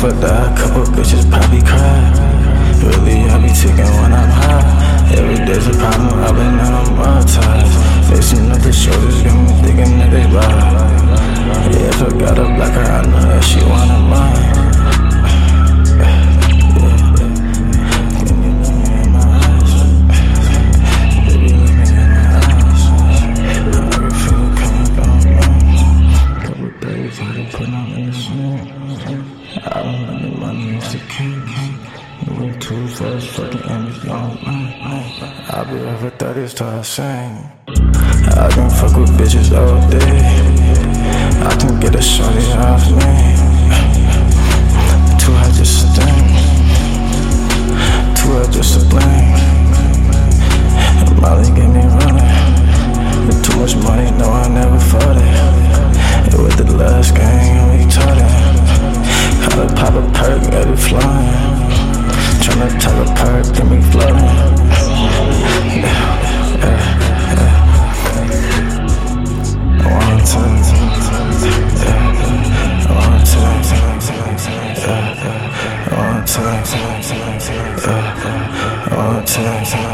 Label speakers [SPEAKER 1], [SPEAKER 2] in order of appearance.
[SPEAKER 1] Die, a couple bitches probably cry. Really, I be taking when I'm high. Every day's a problem, I've been on I'm all I don't want the money, it's the king. Moving too fast, fucking Emmys long. I'll be over 30s till I sing. I can fuck with bitches all day. Tryna top a perk, get me floating. Yeah, yeah, yeah. One time, yeah. One time, yeah. One time, yeah. One time,